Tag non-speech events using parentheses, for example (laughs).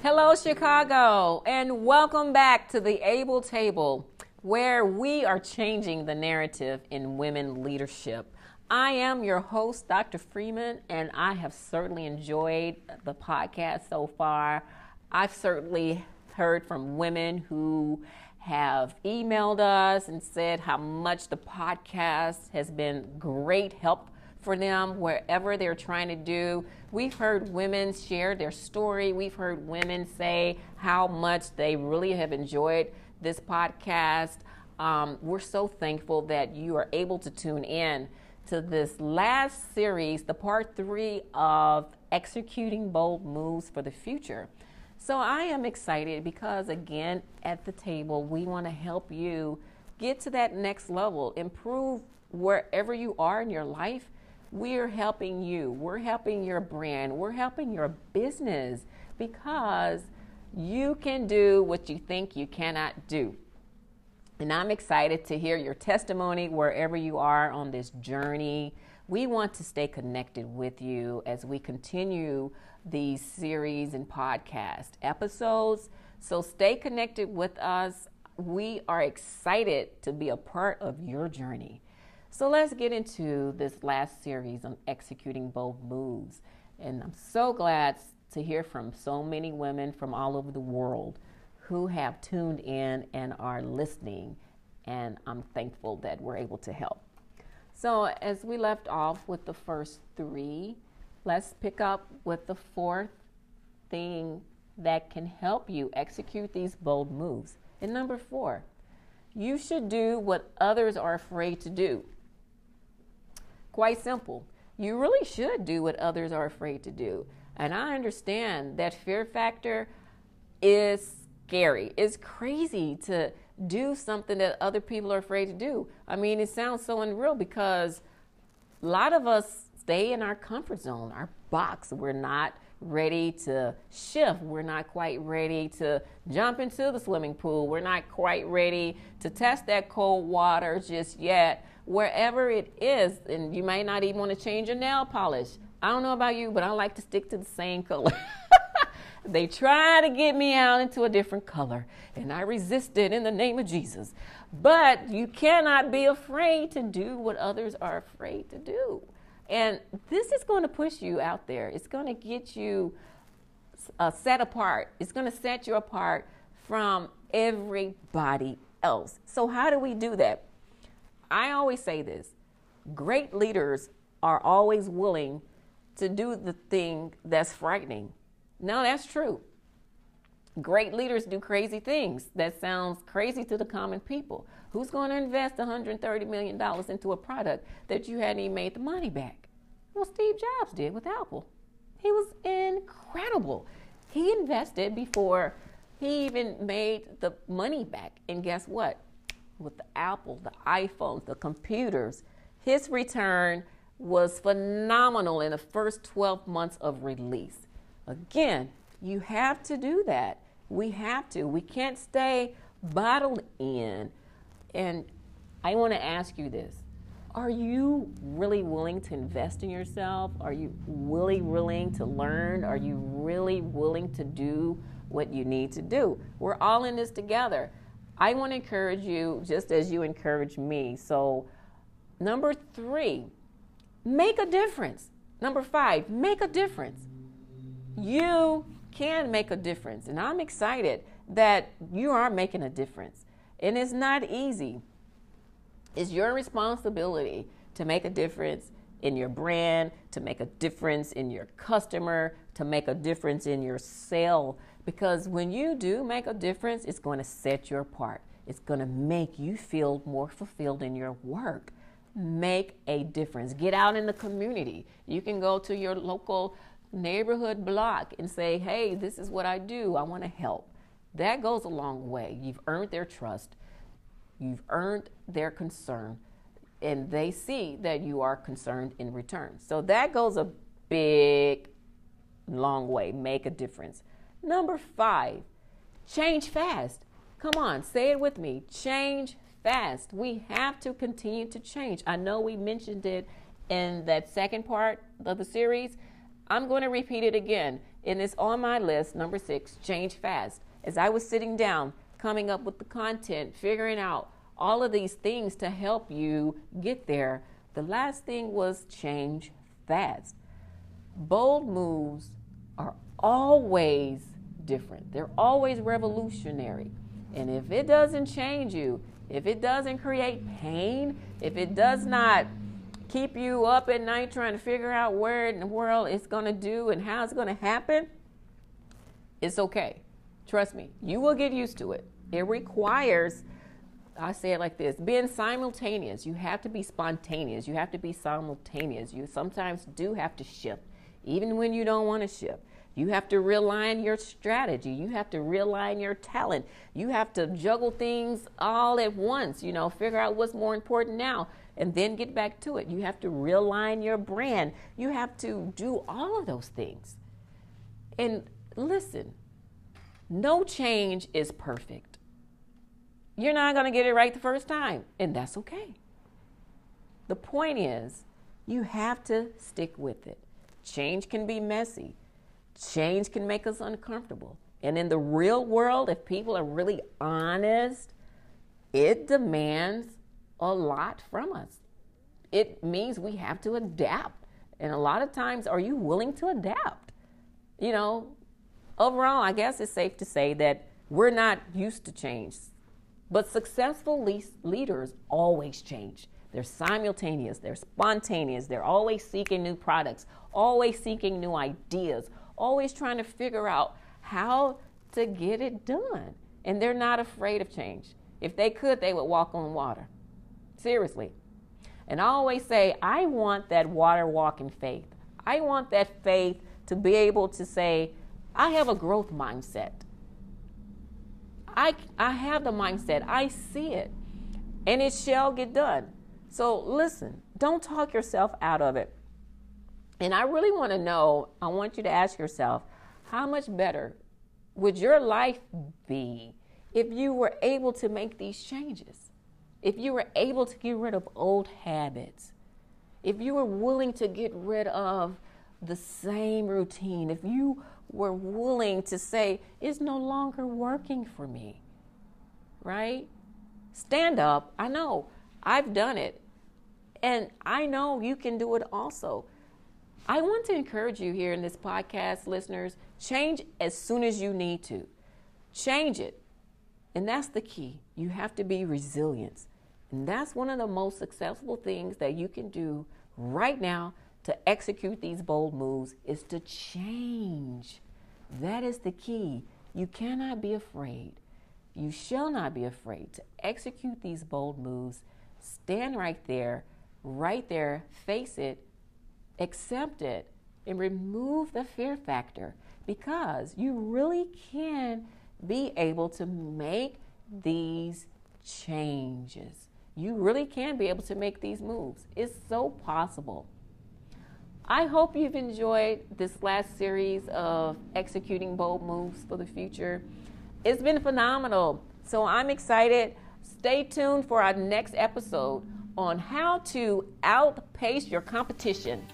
Hello, Chicago, and welcome back to the Able Table, where we are changing the narrative in women leadership. I am your host, Dr. Freeman, and I have certainly enjoyed the podcast so far. I've certainly heard from women who have emailed us and said how much the podcast has been great help for them wherever they're trying to do. We've heard women share their story. We've heard women say how much they really have enjoyed this podcast. Um, we're so thankful that you are able to tune in to this last series, the part three of executing bold moves for the future. So I am excited because, again, at the table, we want to help you get to that next level, improve wherever you are in your life we're helping you. We're helping your brand. We're helping your business because you can do what you think you cannot do. And I'm excited to hear your testimony wherever you are on this journey. We want to stay connected with you as we continue these series and podcast episodes. So stay connected with us. We are excited to be a part of your journey. So let's get into this last series on executing bold moves. And I'm so glad to hear from so many women from all over the world who have tuned in and are listening. And I'm thankful that we're able to help. So, as we left off with the first three, let's pick up with the fourth thing that can help you execute these bold moves. And number four, you should do what others are afraid to do. Quite simple. You really should do what others are afraid to do. And I understand that fear factor is scary. It's crazy to do something that other people are afraid to do. I mean, it sounds so unreal because a lot of us stay in our comfort zone, our box. We're not ready to shift. We're not quite ready to jump into the swimming pool. We're not quite ready to test that cold water just yet wherever it is, and you might not even want to change your nail polish. I don't know about you, but I like to stick to the same color. (laughs) they try to get me out into a different color, and I resisted in the name of Jesus. But you cannot be afraid to do what others are afraid to do. And this is going to push you out there. It's going to get you uh, set apart. It's going to set you apart from everybody else. So, how do we do that? I always say this great leaders are always willing to do the thing that's frightening. No, that's true. Great leaders do crazy things that sounds crazy to the common people. Who's going to invest $130 million into a product that you hadn't even made the money back? Well, Steve Jobs did with Apple. He was incredible. He invested before he even made the money back. And guess what? with the Apple, the iPhones, the computers, his return was phenomenal in the first 12 months of release. Again, you have to do that. We have to. We can't stay bottled in. And I want to ask you this Are you really willing to invest in yourself? Are you really willing to learn? Are you really willing to do what you need to do? We're all in this together. I want to encourage you just as you encourage me. So, number three, make a difference. Number five, make a difference. You can make a difference. And I'm excited that you are making a difference. And it's not easy. It's your responsibility to make a difference in your brand, to make a difference in your customer, to make a difference in your sale because when you do make a difference, it's going to set you apart. It's going to make you feel more fulfilled in your work. Make a difference. Get out in the community. You can go to your local neighborhood block and say, hey, this is what I do. I want to help. That goes a long way. You've earned their trust, you've earned their concern, and they see that you are concerned in return. So that goes a big, long way. Make a difference. Number five, change fast. Come on, say it with me. Change fast. We have to continue to change. I know we mentioned it in that second part of the series. I'm going to repeat it again. And it's on my list, number six, change fast. As I was sitting down, coming up with the content, figuring out all of these things to help you get there, the last thing was change fast. Bold moves are always different, they're always revolutionary. And if it doesn't change you, if it doesn't create pain, if it does not keep you up at night trying to figure out where in the world it's going to do and how it's going to happen, it's okay. Trust me, you will get used to it. It requires, I say it like this being simultaneous. You have to be spontaneous. You have to be simultaneous. You sometimes do have to shift, even when you don't want to shift. You have to realign your strategy. You have to realign your talent. You have to juggle things all at once, you know, figure out what's more important now and then get back to it. You have to realign your brand. You have to do all of those things. And listen, no change is perfect. You're not going to get it right the first time, and that's okay. The point is, you have to stick with it. Change can be messy. Change can make us uncomfortable. And in the real world, if people are really honest, it demands a lot from us. It means we have to adapt. And a lot of times, are you willing to adapt? You know, overall, I guess it's safe to say that we're not used to change. But successful le- leaders always change. They're simultaneous, they're spontaneous, they're always seeking new products, always seeking new ideas, always trying to figure out how to get it done. And they're not afraid of change. If they could, they would walk on water. Seriously. And I always say, I want that water walking faith. I want that faith to be able to say, I have a growth mindset. I, I have the mindset, I see it, and it shall get done. So listen, don't talk yourself out of it. And I really want to know, I want you to ask yourself, how much better would your life be if you were able to make these changes? If you were able to get rid of old habits? If you were willing to get rid of the same routine? If you were willing to say, it's no longer working for me, right? Stand up. I know I've done it. And I know you can do it also. I want to encourage you here in this podcast, listeners, change as soon as you need to. Change it. And that's the key. You have to be resilient. And that's one of the most successful things that you can do right now to execute these bold moves is to change. That is the key. You cannot be afraid. You shall not be afraid to execute these bold moves. Stand right there, right there, face it, accept it, and remove the fear factor because you really can be able to make these changes. You really can be able to make these moves. It's so possible. I hope you've enjoyed this last series of executing bold moves for the future. It's been phenomenal. So I'm excited. Stay tuned for our next episode on how to outpace your competition.